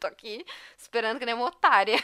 Tô aqui esperando que nem uma otária.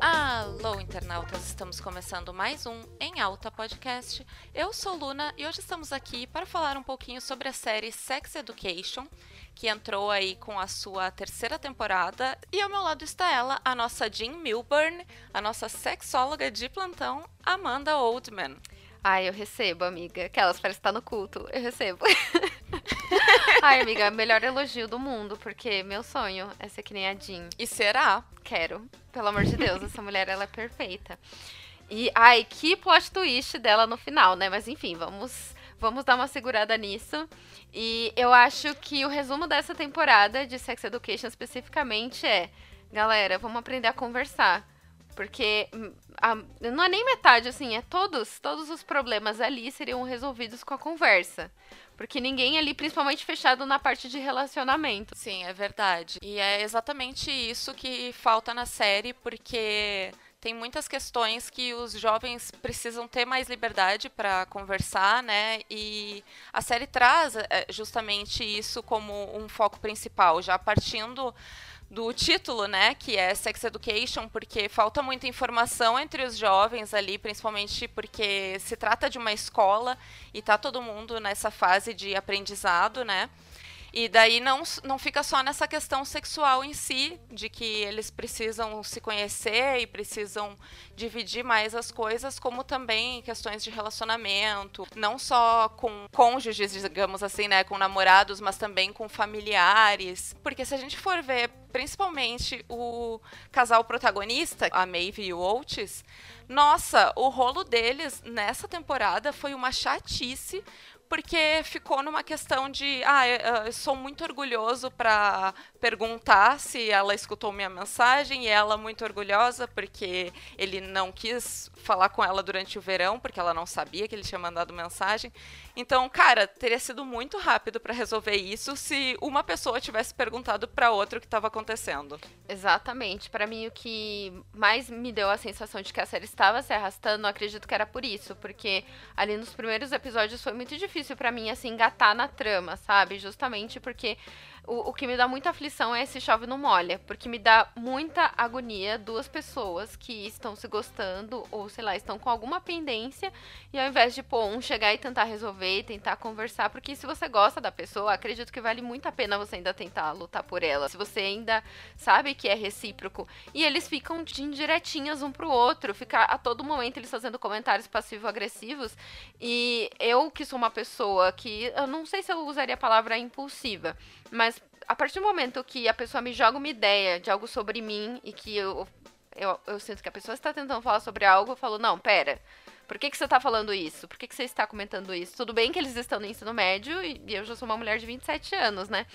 Alô, internautas! Estamos começando mais um Em Alta Podcast. Eu sou Luna e hoje estamos aqui para falar um pouquinho sobre a série Sex Education, que entrou aí com a sua terceira temporada. E ao meu lado está ela, a nossa Jean Milburn, a nossa sexóloga de plantão, Amanda Oldman. Ai, eu recebo, amiga. Aquelas parece que tá no culto. Eu recebo. Ai, amiga, melhor elogio do mundo, porque meu sonho é ser que nem a Jean. E será? Quero. Pelo amor de Deus, essa mulher, ela é perfeita. E, ai, que plot twist dela no final, né? Mas enfim, vamos, vamos dar uma segurada nisso. E eu acho que o resumo dessa temporada de Sex Education especificamente é: galera, vamos aprender a conversar. Porque hum, a, não é nem metade, assim, é todos, todos os problemas ali seriam resolvidos com a conversa. Porque ninguém ali, principalmente fechado na parte de relacionamento. Sim, é verdade. E é exatamente isso que falta na série, porque tem muitas questões que os jovens precisam ter mais liberdade para conversar, né? E a série traz é, justamente isso como um foco principal, já partindo do título, né, que é Sex Education, porque falta muita informação entre os jovens ali, principalmente porque se trata de uma escola e tá todo mundo nessa fase de aprendizado, né? E daí não, não fica só nessa questão sexual em si, de que eles precisam se conhecer e precisam dividir mais as coisas, como também questões de relacionamento, não só com cônjuges, digamos assim, né, com namorados, mas também com familiares. Porque se a gente for ver, principalmente o casal protagonista, a Maeve e o Oates, nossa, o rolo deles nessa temporada foi uma chatice, porque ficou numa questão de, ah, eu sou muito orgulhoso para perguntar se ela escutou minha mensagem e ela muito orgulhosa porque ele não quis falar com ela durante o verão porque ela não sabia que ele tinha mandado mensagem. Então, cara, teria sido muito rápido para resolver isso se uma pessoa tivesse perguntado para outra o que estava acontecendo. Exatamente. Para mim o que mais me deu a sensação de que a série estava se arrastando, acredito que era por isso, porque ali nos primeiros episódios foi muito difícil para mim assim engatar na trama, sabe? Justamente porque o, o que me dá muita aflição é esse chove não molha, porque me dá muita agonia duas pessoas que estão se gostando ou sei lá, estão com alguma pendência e ao invés de pô, um chegar e tentar resolver tentar conversar, porque se você gosta da pessoa, acredito que vale muito a pena você ainda tentar lutar por ela. Se você ainda sabe que é recíproco. E eles ficam de indiretinhas um pro outro, ficar a todo momento eles fazendo comentários passivo-agressivos. E eu que sou uma pessoa que eu não sei se eu usaria a palavra impulsiva, mas a partir do momento que a pessoa me joga uma ideia de algo sobre mim e que eu, eu, eu sinto que a pessoa está tentando falar sobre algo, eu falo, não, pera. Por que, que você está falando isso? Por que, que você está comentando isso? Tudo bem que eles estão no ensino médio e eu já sou uma mulher de 27 anos, né?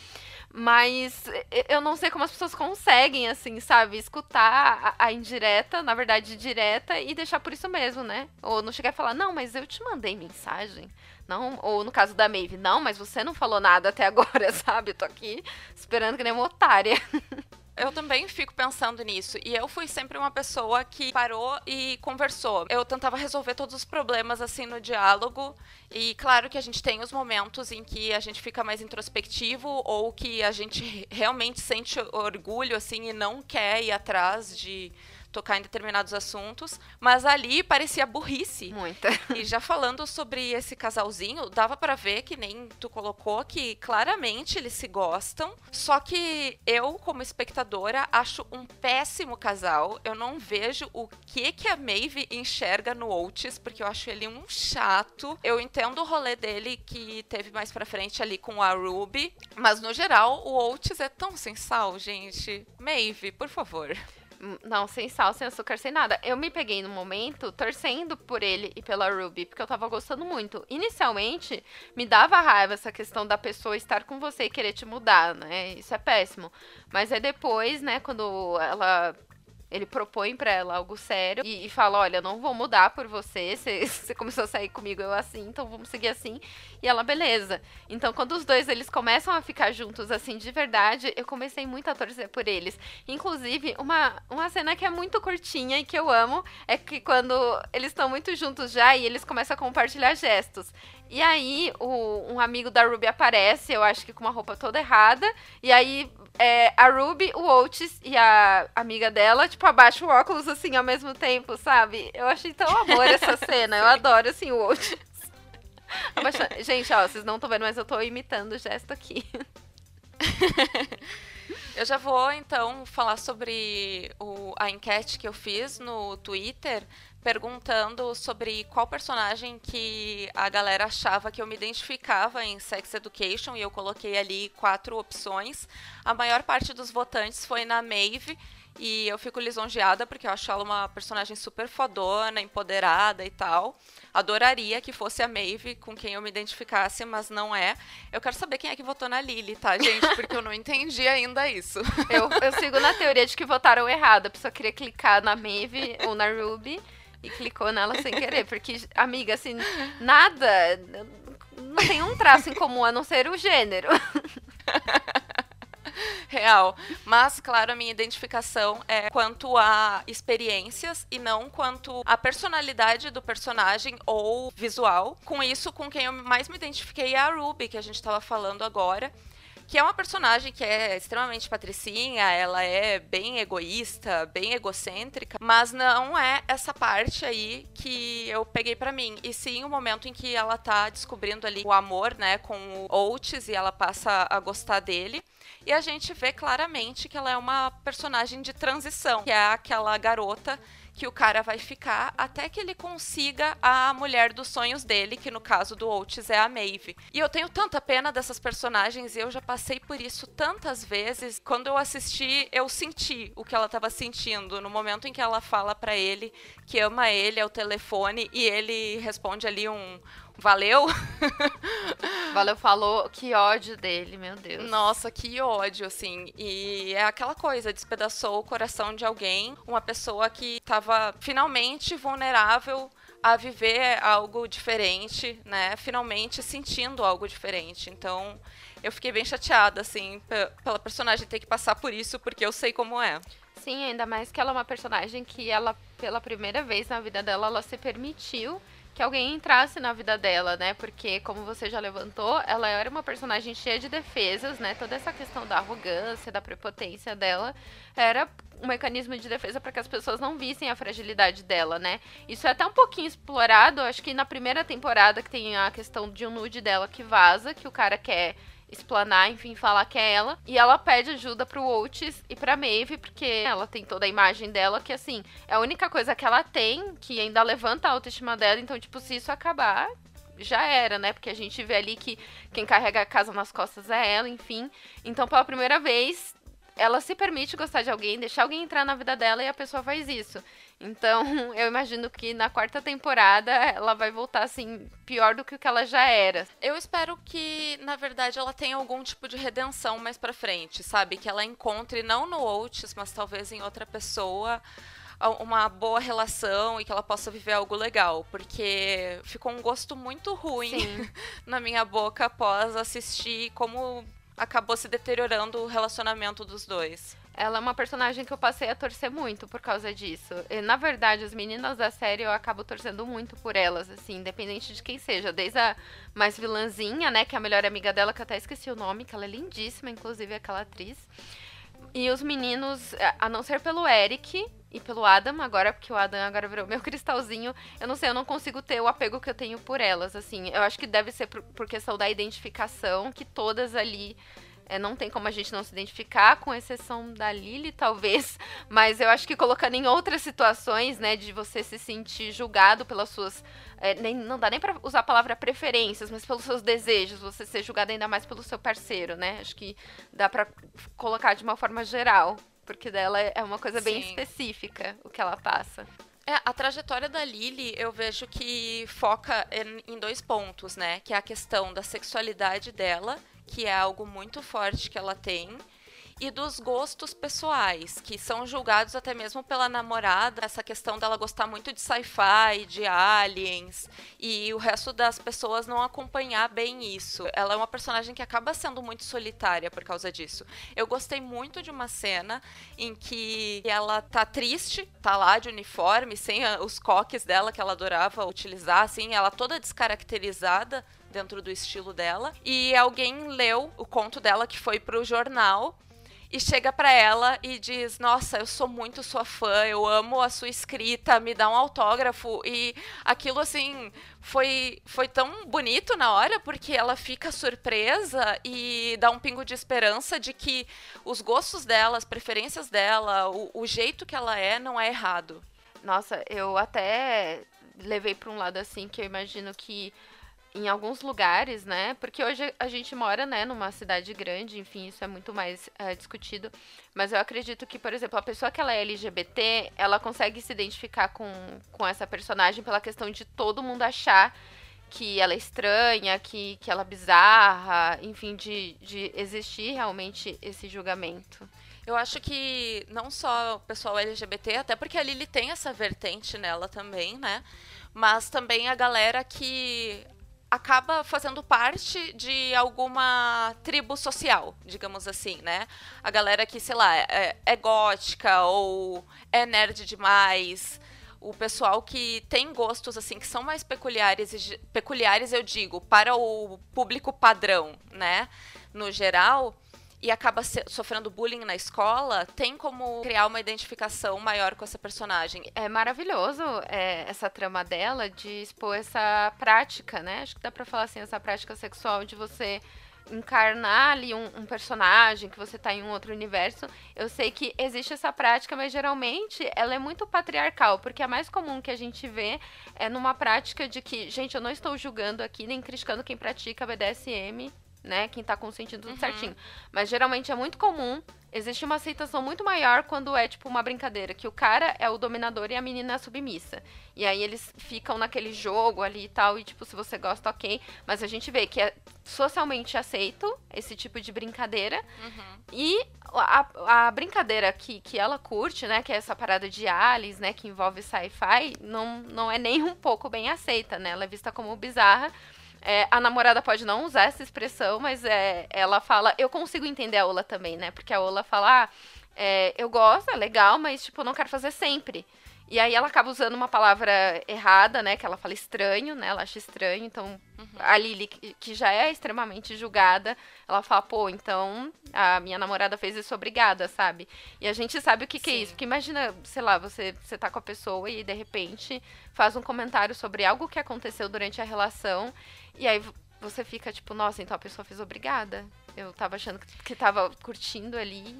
Mas eu não sei como as pessoas conseguem, assim, sabe? Escutar a, a indireta, na verdade, direta, e deixar por isso mesmo, né? Ou não chegar e falar, não, mas eu te mandei mensagem. Não, ou no caso da Maeve, não, mas você não falou nada até agora, sabe? Eu tô aqui esperando que nem uma otária. Eu também fico pensando nisso. E eu fui sempre uma pessoa que parou e conversou. Eu tentava resolver todos os problemas assim no diálogo. E claro que a gente tem os momentos em que a gente fica mais introspectivo ou que a gente realmente sente orgulho assim e não quer ir atrás de tocar em determinados assuntos, mas ali parecia burrice. Muita. E já falando sobre esse casalzinho, dava para ver que nem tu colocou que claramente eles se gostam, só que eu como espectadora acho um péssimo casal. Eu não vejo o que que a Maeve enxerga no Oates, porque eu acho ele um chato. Eu entendo o rolê dele que teve mais para frente ali com a Ruby, mas no geral o Oates é tão sem sal, gente. Maeve, por favor. Não, sem sal, sem açúcar, sem nada. Eu me peguei no momento torcendo por ele e pela Ruby, porque eu tava gostando muito. Inicialmente, me dava raiva essa questão da pessoa estar com você e querer te mudar, né? Isso é péssimo. Mas é depois, né, quando ela ele propõe para ela algo sério e, e, fala: Olha, não vou mudar por você. Você começou a sair comigo, eu assim, então vamos seguir assim. E ela, beleza. Então, quando os dois eles começam a ficar juntos assim de verdade, eu comecei muito a torcer por eles. Inclusive, uma, uma cena que é muito curtinha e que eu amo é que quando eles estão muito juntos já e eles começam a compartilhar gestos. E aí, o, um amigo da Ruby aparece, eu acho que com uma roupa toda errada. E aí, é, a Ruby, o Oates e a amiga dela, tipo, abaixam o óculos assim ao mesmo tempo, sabe? Eu achei tão amor essa cena. Eu adoro, assim, o. Abaixa... Gente, ó, vocês não estão vendo, mas eu tô imitando o gesto aqui. Eu já vou então falar sobre o, a enquete que eu fiz no Twitter perguntando sobre qual personagem que a galera achava que eu me identificava em Sex Education e eu coloquei ali quatro opções. A maior parte dos votantes foi na Maeve e eu fico lisonjeada porque eu acho ela uma personagem super fodona, empoderada e tal. Adoraria que fosse a Maeve com quem eu me identificasse, mas não é. Eu quero saber quem é que votou na Lily, tá, gente? Porque eu não entendi ainda isso. Eu, eu sigo na teoria de que votaram errado. A pessoa queria clicar na Maeve ou na Ruby e clicou nela sem querer. Porque, amiga, assim, nada. Não tem um traço em comum a não ser o gênero. Real. Mas, claro, a minha identificação é quanto a experiências e não quanto a personalidade do personagem ou visual. Com isso, com quem eu mais me identifiquei é a Ruby, que a gente estava falando agora que é uma personagem que é extremamente patricinha, ela é bem egoísta, bem egocêntrica, mas não é essa parte aí que eu peguei para mim, e sim o momento em que ela tá descobrindo ali o amor, né, com o Oates e ela passa a gostar dele. E a gente vê claramente que ela é uma personagem de transição, que é aquela garota que o cara vai ficar até que ele consiga a mulher dos sonhos dele, que no caso do Oates é a Maeve. E eu tenho tanta pena dessas personagens e eu já passei por isso tantas vezes. Quando eu assisti, eu senti o que ela estava sentindo no momento em que ela fala para ele que ama ele ao telefone e ele responde ali um, Valeu. Valeu, falou. Que ódio dele, meu Deus. Nossa, que ódio, assim. E é aquela coisa, despedaçou o coração de alguém, uma pessoa que estava finalmente vulnerável a viver algo diferente, né? Finalmente sentindo algo diferente. Então, eu fiquei bem chateada, assim, pela personagem ter que passar por isso, porque eu sei como é. Sim, ainda mais que ela é uma personagem que ela, pela primeira vez na vida dela, ela se permitiu que alguém entrasse na vida dela, né? Porque, como você já levantou, ela era uma personagem cheia de defesas, né? Toda essa questão da arrogância, da prepotência dela, era um mecanismo de defesa para que as pessoas não vissem a fragilidade dela, né? Isso é até um pouquinho explorado, acho que na primeira temporada que tem a questão de um nude dela que vaza, que o cara quer explanar, enfim, falar que é ela. E ela pede ajuda pro Oates e pra Maeve, porque ela tem toda a imagem dela, que assim, é a única coisa que ela tem que ainda levanta a autoestima dela. Então, tipo, se isso acabar, já era, né? Porque a gente vê ali que quem carrega a casa nas costas é ela, enfim. Então, pela primeira vez, ela se permite gostar de alguém, deixar alguém entrar na vida dela e a pessoa faz isso. Então, eu imagino que na quarta temporada ela vai voltar assim pior do que o que ela já era. Eu espero que, na verdade, ela tenha algum tipo de redenção mais para frente, sabe? Que ela encontre não no Oates, mas talvez em outra pessoa uma boa relação e que ela possa viver algo legal, porque ficou um gosto muito ruim na minha boca após assistir como acabou se deteriorando o relacionamento dos dois. Ela é uma personagem que eu passei a torcer muito por causa disso. E, na verdade, as meninas da série eu acabo torcendo muito por elas, assim, independente de quem seja. Desde a mais vilãzinha, né, que é a melhor amiga dela, que eu até esqueci o nome, que ela é lindíssima, inclusive aquela atriz. E os meninos, a não ser pelo Eric e pelo Adam, agora, porque o Adam agora virou meu cristalzinho, eu não sei, eu não consigo ter o apego que eu tenho por elas, assim. Eu acho que deve ser por, por questão da identificação, que todas ali é, não tem como a gente não se identificar, com exceção da Lily, talvez. Mas eu acho que colocando em outras situações, né, de você se sentir julgado pelas suas. É, nem, não dá nem pra usar a palavra preferências, mas pelos seus desejos, você ser julgado ainda mais pelo seu parceiro, né? Acho que dá pra colocar de uma forma geral. Porque dela é uma coisa bem Sim. específica o que ela passa. É, a trajetória da Lily, eu vejo que foca em, em dois pontos, né? Que é a questão da sexualidade dela que é algo muito forte que ela tem, e dos gostos pessoais, que são julgados até mesmo pela namorada, essa questão dela gostar muito de sci-fi, de aliens, e o resto das pessoas não acompanhar bem isso. Ela é uma personagem que acaba sendo muito solitária por causa disso. Eu gostei muito de uma cena em que ela tá triste, tá lá de uniforme, sem os coques dela que ela adorava utilizar, assim, ela toda descaracterizada dentro do estilo dela. E alguém leu o conto dela que foi pro jornal e chega para ela e diz: Nossa, eu sou muito sua fã, eu amo a sua escrita, me dá um autógrafo. E aquilo, assim, foi, foi tão bonito na hora, porque ela fica surpresa e dá um pingo de esperança de que os gostos dela, as preferências dela, o, o jeito que ela é, não é errado. Nossa, eu até levei para um lado assim que eu imagino que em alguns lugares, né? Porque hoje a gente mora, né, numa cidade grande, enfim, isso é muito mais é, discutido. Mas eu acredito que, por exemplo, a pessoa que ela é LGBT, ela consegue se identificar com, com essa personagem pela questão de todo mundo achar que ela é estranha, que, que ela é bizarra, enfim, de, de existir realmente esse julgamento. Eu acho que não só o pessoal LGBT, até porque a Lily tem essa vertente nela também, né? Mas também a galera que acaba fazendo parte de alguma tribo social, digamos assim, né? A galera que, sei lá, é, é gótica ou é nerd demais, o pessoal que tem gostos assim que são mais peculiares, peculiares eu digo, para o público padrão, né? No geral, e acaba sofrendo bullying na escola, tem como criar uma identificação maior com essa personagem. É maravilhoso é, essa trama dela de expor essa prática, né? Acho que dá pra falar assim, essa prática sexual de você encarnar ali um, um, personagem, que você tá em um outro universo. Eu sei que existe essa prática, mas geralmente ela é muito patriarcal, porque a mais comum que a gente vê é numa prática de que, gente, eu não estou julgando aqui nem criticando quem pratica BDSM, né? Quem tá consentindo tudo uhum. certinho. Mas geralmente é muito comum. Existe uma aceitação muito maior quando é, tipo, uma brincadeira. Que o cara é o dominador e a menina é a submissa. E aí eles ficam naquele jogo ali e tal. E, tipo, se você gosta, ok. Mas a gente vê que é socialmente aceito esse tipo de brincadeira. Uhum. E a, a, brincadeira que, que ela curte, né? Que é essa parada de Alice, né? Que envolve sci-fi. Não, não é nem um pouco bem aceita, né? Ela é vista como bizarra. É, a namorada pode não usar essa expressão, mas é, ela fala. Eu consigo entender a Ola também, né? Porque a Ola fala, ah, é, eu gosto, é legal, mas tipo, não quero fazer sempre. E aí ela acaba usando uma palavra errada, né? Que ela fala estranho, né? Ela acha estranho. Então, uhum. a Lily, que já é extremamente julgada, ela fala, pô, então a minha namorada fez isso obrigada, sabe? E a gente sabe o que, que é isso. Porque imagina, sei lá, você, você tá com a pessoa e de repente faz um comentário sobre algo que aconteceu durante a relação. E aí você fica tipo, nossa, então a pessoa fez obrigada. Eu tava achando que tava curtindo ali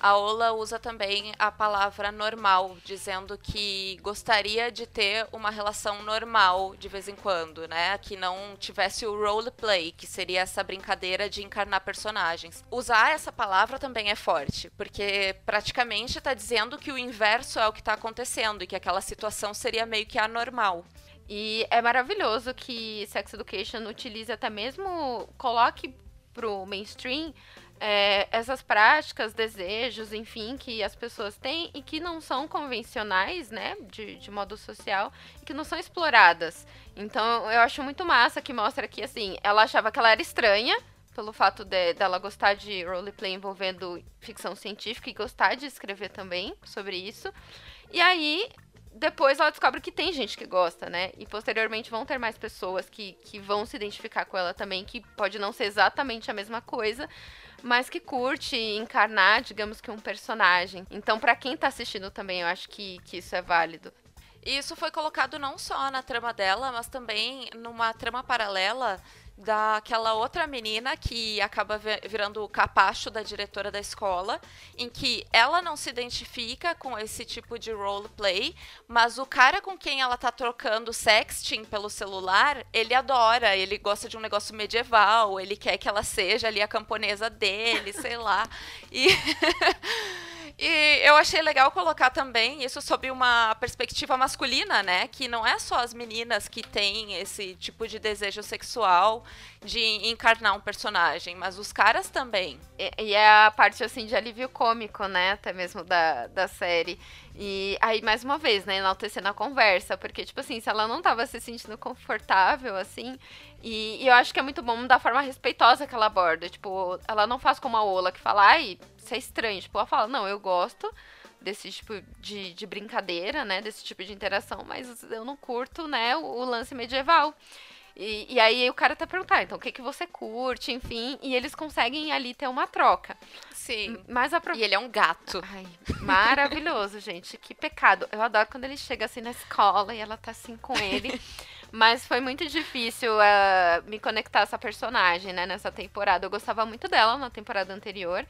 a Ola usa também a palavra normal, dizendo que gostaria de ter uma relação normal de vez em quando, né? Que não tivesse o roleplay, que seria essa brincadeira de encarnar personagens. Usar essa palavra também é forte, porque praticamente está dizendo que o inverso é o que está acontecendo e que aquela situação seria meio que anormal. E é maravilhoso que Sex Education utilize até mesmo, coloque pro mainstream é, essas práticas, desejos, enfim, que as pessoas têm e que não são convencionais, né, de, de modo social, e que não são exploradas. Então, eu acho muito massa que mostra que, assim, ela achava que ela era estranha, pelo fato de, dela gostar de roleplay envolvendo ficção científica e gostar de escrever também sobre isso. E aí, depois ela descobre que tem gente que gosta, né? E posteriormente vão ter mais pessoas que, que vão se identificar com ela também, que pode não ser exatamente a mesma coisa, mas que curte encarnar, digamos que um personagem. Então, para quem tá assistindo também, eu acho que, que isso é válido. E isso foi colocado não só na trama dela, mas também numa trama paralela daquela outra menina que acaba virando o capacho da diretora da escola, em que ela não se identifica com esse tipo de roleplay, mas o cara com quem ela tá trocando sexting pelo celular, ele adora, ele gosta de um negócio medieval, ele quer que ela seja ali a camponesa dele, sei lá. E E eu achei legal colocar também isso sob uma perspectiva masculina, né? Que não é só as meninas que têm esse tipo de desejo sexual de encarnar um personagem, mas os caras também. E, e é a parte, assim, de alívio cômico, né? Até mesmo da, da série. E aí, mais uma vez, né, enaltecendo a conversa, porque, tipo assim, se ela não tava se sentindo confortável, assim, e, e, eu acho que é muito bom da forma respeitosa que ela aborda, tipo, ela não faz como a Ola que fala, ai, isso é estranho, tipo, ela fala, não, eu gosto desse tipo de, de brincadeira, né, desse tipo de interação, mas eu não curto, né, o, o lance medieval. E, e, aí o cara tá perguntando, então o que, que você curte, enfim, e eles conseguem ali ter uma troca. Sim. Mas a E ele é um gato. Ai, maravilhoso, gente. Que pecado. Eu adoro quando ele chega assim na escola e ela tá assim com ele. Mas foi muito difícil uh, me conectar a essa personagem, né, nessa temporada. Eu gostava muito dela na temporada anterior.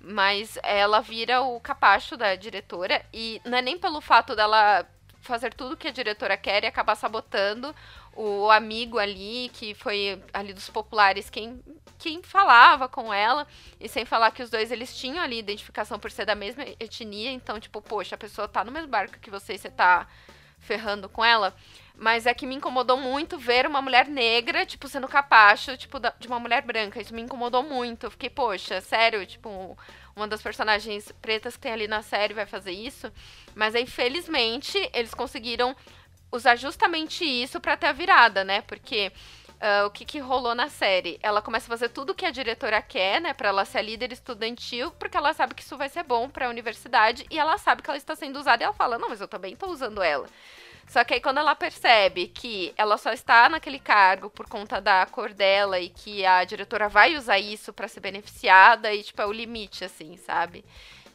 Mas ela vira o capacho da diretora. E não é nem pelo fato dela fazer tudo que a diretora quer e acabar sabotando o amigo ali, que foi ali dos populares, quem, quem falava com ela, e sem falar que os dois eles tinham ali identificação por ser da mesma etnia, então, tipo, poxa, a pessoa tá no mesmo barco que você e você tá ferrando com ela. Mas é que me incomodou muito ver uma mulher negra, tipo, sendo capacho, tipo, de uma mulher branca. Isso me incomodou muito. Fiquei, poxa, sério, tipo, uma das personagens pretas que tem ali na série vai fazer isso. Mas aí, felizmente, eles conseguiram usar justamente isso para ter a virada, né? Porque uh, o que, que rolou na série? Ela começa a fazer tudo o que a diretora quer, né? Pra ela ser a líder estudantil, porque ela sabe que isso vai ser bom pra universidade e ela sabe que ela está sendo usada e ela fala: Não, mas eu também tô usando ela. Só que aí quando ela percebe que ela só está naquele cargo por conta da cor dela e que a diretora vai usar isso para ser beneficiada e tipo é o limite assim, sabe?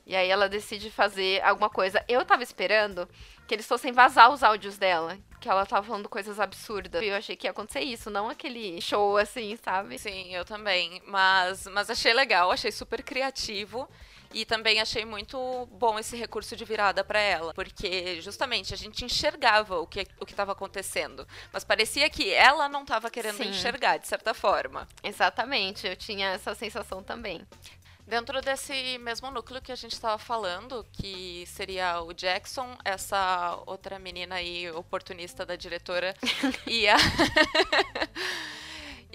E aí ela decide fazer alguma coisa. Eu tava esperando que eles fossem vazar os áudios dela. Que ela tava falando coisas absurdas. Eu achei que ia acontecer isso, não aquele show assim, sabe? Sim, eu também. Mas, mas achei legal, achei super criativo. E também achei muito bom esse recurso de virada para ela, porque justamente a gente enxergava o que o estava acontecendo, mas parecia que ela não estava querendo Sim. enxergar de certa forma. Exatamente, eu tinha essa sensação também. Dentro desse mesmo núcleo que a gente estava falando, que seria o Jackson, essa outra menina aí oportunista da diretora, e a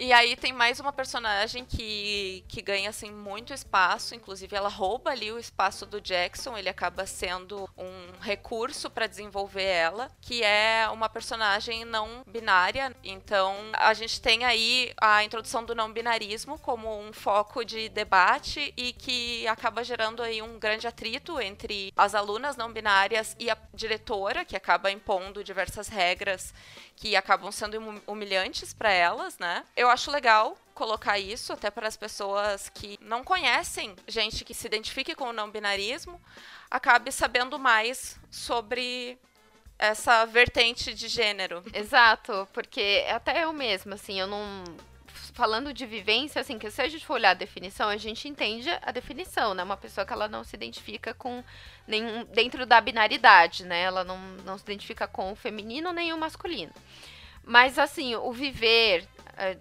E aí tem mais uma personagem que, que ganha assim muito espaço, inclusive ela rouba ali o espaço do Jackson, ele acaba sendo um recurso para desenvolver ela, que é uma personagem não binária. Então, a gente tem aí a introdução do não binarismo como um foco de debate e que acaba gerando aí um grande atrito entre as alunas não binárias e a diretora, que acaba impondo diversas regras que acabam sendo humilhantes para elas, né? Eu acho legal colocar isso até para as pessoas que não conhecem gente que se identifique com o não binarismo, acabe sabendo mais sobre essa vertente de gênero. Exato, porque até eu mesma, assim, eu não falando de vivência, assim, que se a gente for olhar a definição, a gente entende a definição, né? Uma pessoa que ela não se identifica com nenhum dentro da binaridade, né? Ela não, não se identifica com o feminino nem o masculino. Mas assim, o viver é,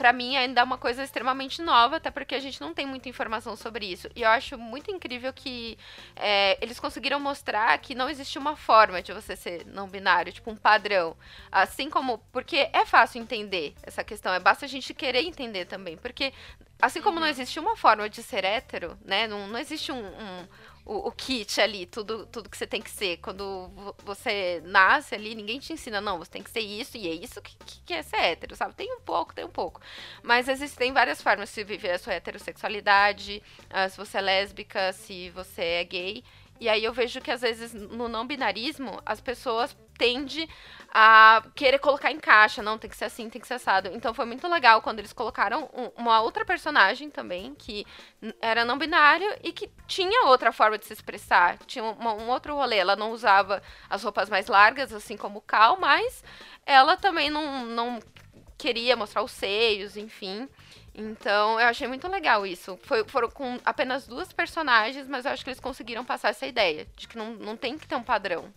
para mim ainda é uma coisa extremamente nova, até porque a gente não tem muita informação sobre isso. E eu acho muito incrível que é, eles conseguiram mostrar que não existe uma forma de você ser não binário, tipo um padrão. Assim como. Porque é fácil entender essa questão, é basta a gente querer entender também. Porque assim como uhum. não existe uma forma de ser hétero, né? Não, não existe um, um o, o, kit ali, tudo, tudo que você tem que ser. Quando você nasce ali, ninguém te ensina, não, você tem que ser isso e é isso que, que é ser hétero, sabe? Tem um pouco, tem um pouco. Mas existem várias formas de viver a sua heterossexualidade, uh, se você é lésbica, se você é gay. E aí eu vejo que às vezes no não binarismo as pessoas tendem a querer colocar em caixa, não, tem que ser assim, tem que ser assado. Então foi muito legal quando eles colocaram um, uma outra personagem também, que era não binário e que tinha outra forma de se expressar. Tinha um, um outro rolê. Ela não usava as roupas mais largas, assim como o Cal, mas ela também não, não queria mostrar os seios, enfim. Então, eu achei muito legal isso. Foi, foram com apenas duas personagens, mas eu acho que eles conseguiram passar essa ideia de que não, não tem que ter um padrão.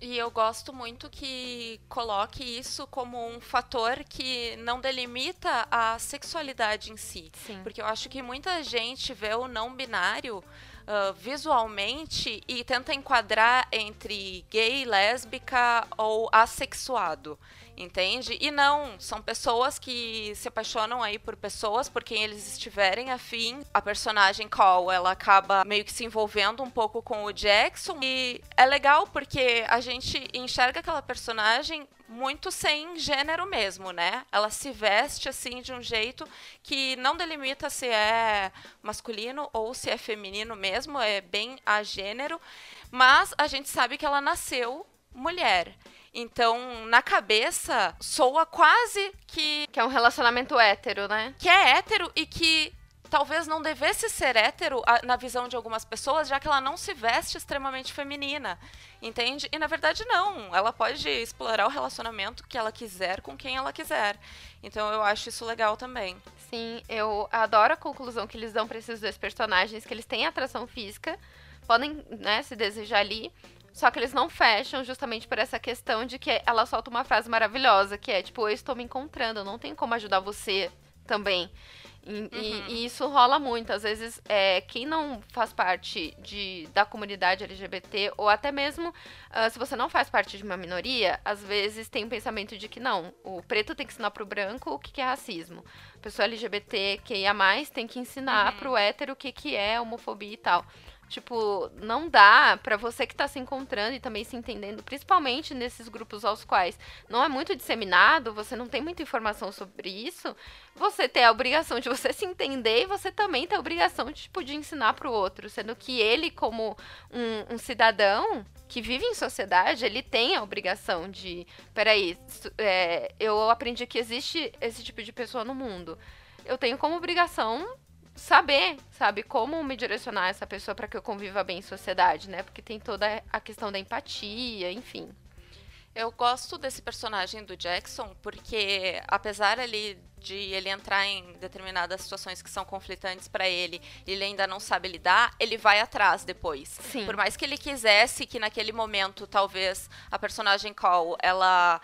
E eu gosto muito que coloque isso como um fator que não delimita a sexualidade em si. Sim. Porque eu acho que muita gente vê o não binário uh, visualmente e tenta enquadrar entre gay, lésbica ou assexuado entende? E não, são pessoas que se apaixonam aí por pessoas por quem eles estiverem afim. A personagem Call, ela acaba meio que se envolvendo um pouco com o Jackson e é legal porque a gente enxerga aquela personagem muito sem gênero mesmo, né? Ela se veste assim de um jeito que não delimita se é masculino ou se é feminino mesmo, é bem a gênero, mas a gente sabe que ela nasceu mulher. Então, na cabeça, soa quase que. Que é um relacionamento hétero, né? Que é hétero e que talvez não devesse ser hétero na visão de algumas pessoas, já que ela não se veste extremamente feminina, entende? E na verdade não, ela pode explorar o relacionamento que ela quiser com quem ela quiser. Então eu acho isso legal também. Sim, eu adoro a conclusão que eles dão para esses dois personagens, que eles têm atração física, podem, né, se desejar ali, só que eles não fecham justamente por essa questão de que ela solta uma frase maravilhosa, que é tipo, eu estou me encontrando, não tem como ajudar você também. E, uhum. e, e isso rola muito. Às vezes, é, quem não faz parte de, da comunidade LGBT, ou até mesmo uh, se você não faz parte de uma minoria, às vezes tem o um pensamento de que não, o preto tem que ensinar pro branco o que, que é racismo. A pessoa LGBT que ia mais tem que ensinar uhum. pro hétero o que, que é homofobia e tal. Tipo, não dá para você que tá se encontrando e também se entendendo, principalmente nesses grupos aos quais não é muito disseminado, você não tem muita informação sobre isso, você tem a obrigação de você se entender e você também tem a obrigação de, tipo, de ensinar pro outro, sendo que ele, como um, um cidadão que vive em sociedade, ele tem a obrigação de, peraí, é, eu aprendi que existe esse tipo de pessoa no mundo. Eu tenho como obrigação saber, sabe, como me direcionar essa pessoa para que eu conviva bem em sociedade, né? Porque tem toda a questão da empatia, enfim. Eu gosto desse personagem do Jackson porque, apesar ali de ele entrar em determinadas situações que são conflitantes para ele, ele ainda não sabe lidar, ele vai atrás depois. Sim. Por mais que ele quisesse que naquele momento talvez a personagem Call ela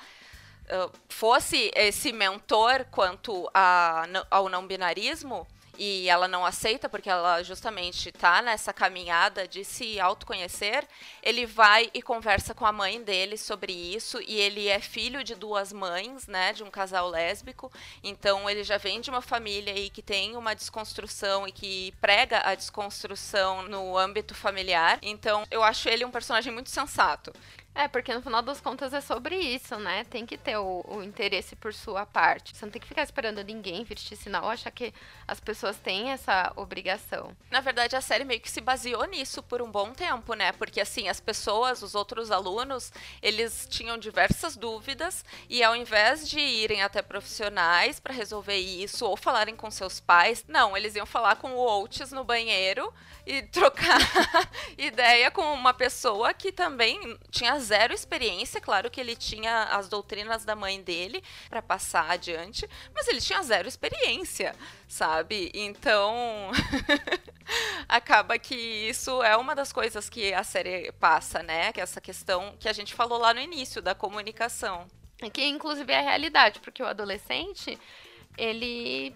uh, fosse esse mentor quanto a, ao não binarismo, e ela não aceita porque ela justamente está nessa caminhada de se autoconhecer, ele vai e conversa com a mãe dele sobre isso e ele é filho de duas mães, né, de um casal lésbico, então ele já vem de uma família aí que tem uma desconstrução e que prega a desconstrução no âmbito familiar. Então, eu acho ele um personagem muito sensato. É, porque no final das contas é sobre isso, né? Tem que ter o, o, interesse por sua parte. Você não tem que ficar esperando ninguém vir te ou achar que as pessoas têm essa obrigação. Na verdade, a série meio que se baseou nisso por um bom tempo, né? Porque assim, as pessoas, os outros alunos, eles tinham diversas dúvidas e ao invés de irem até profissionais para resolver isso ou falarem com seus pais, não, eles iam falar com o Oates no banheiro e trocar ideia com uma pessoa que também tinha zero experiência. Claro que ele tinha as doutrinas da mãe dele para passar adiante, mas ele tinha zero experiência, sabe? Então, acaba que isso é uma das coisas que a série passa, né? Que é essa questão que a gente falou lá no início da comunicação. Que inclusive é a realidade, porque o adolescente, ele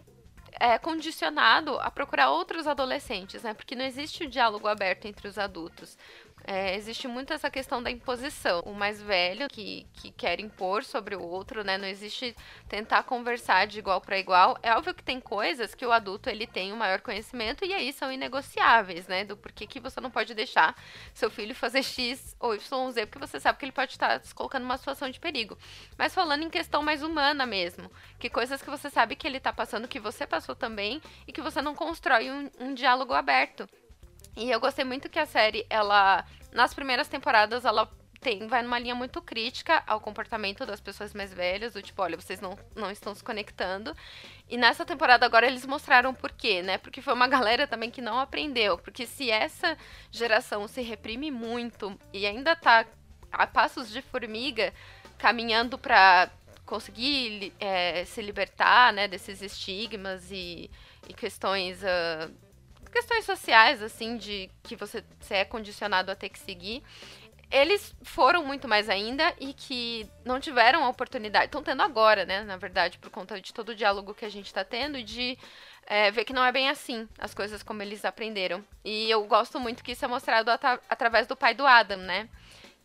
é condicionado a procurar outros adolescentes, né? Porque não existe o diálogo aberto entre os adultos. É, existe muito essa questão da imposição. O mais velho que, que quer impor sobre o outro, né? Não existe tentar conversar de igual para igual. É óbvio que tem coisas que o adulto ele tem o um maior conhecimento e aí são inegociáveis, né? Do porquê que você não pode deixar seu filho fazer X ou Y, Z, porque você sabe que ele pode estar se colocando numa situação de perigo. Mas falando em questão mais humana mesmo, que coisas que você sabe que ele está passando, que você passou também e que você não constrói um, um diálogo aberto. E eu gostei muito que a série, ela, nas primeiras temporadas, ela tem, vai numa linha muito crítica ao comportamento das pessoas mais velhas, do tipo, olha, vocês não, não estão se conectando. E nessa temporada agora eles mostraram por quê, né? Porque foi uma galera também que não aprendeu. Porque se essa geração se reprime muito e ainda tá a passos de formiga caminhando para conseguir é, se libertar, né, desses estigmas e, e questões uh, questões sociais, assim, de que você, você é condicionado a ter que seguir. Eles foram muito mais ainda e que não tiveram a oportunidade, estão tendo agora, né, na verdade, por conta de todo o diálogo que a gente está tendo, de é, vê que não é bem assim as coisas como eles aprenderam. E eu gosto muito que isso é mostrado at através do pai do Adam, né?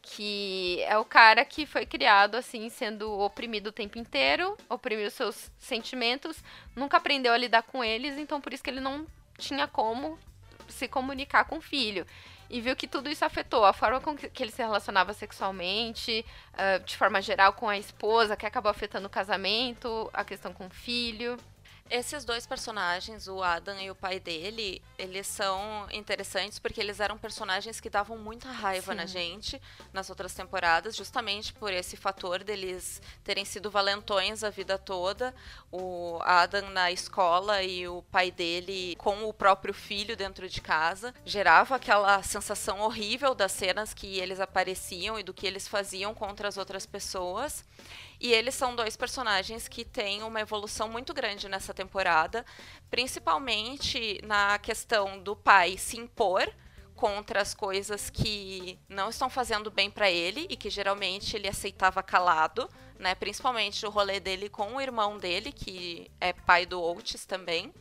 Que é o cara que foi criado assim, sendo oprimido o tempo inteiro, oprimiu seus sentimentos, nunca aprendeu a lidar com eles, então por isso que ele não tinha como se comunicar com o filho e viu que tudo isso afetou a forma com que ele se relacionava sexualmente, uh, de forma geral com a esposa, que acabou afetando o casamento, a questão com o filho. Esses dois personagens, o Adam e o pai dele, eles são interessantes porque eles eram personagens que davam muita raiva Sim. na gente nas outras temporadas, justamente por esse fator deles terem sido valentões a vida toda. O Adam na escola e o pai dele com o próprio filho dentro de casa gerava aquela sensação horrível das cenas que eles apareciam e do que eles faziam contra as outras pessoas. E eles são dois personagens que têm uma evolução muito grande nessa temporada, principalmente na questão do pai se impor contra as coisas que não estão fazendo bem para ele e que geralmente ele aceitava calado, né? Principalmente o rolê dele com o irmão dele, que é pai do Oates também,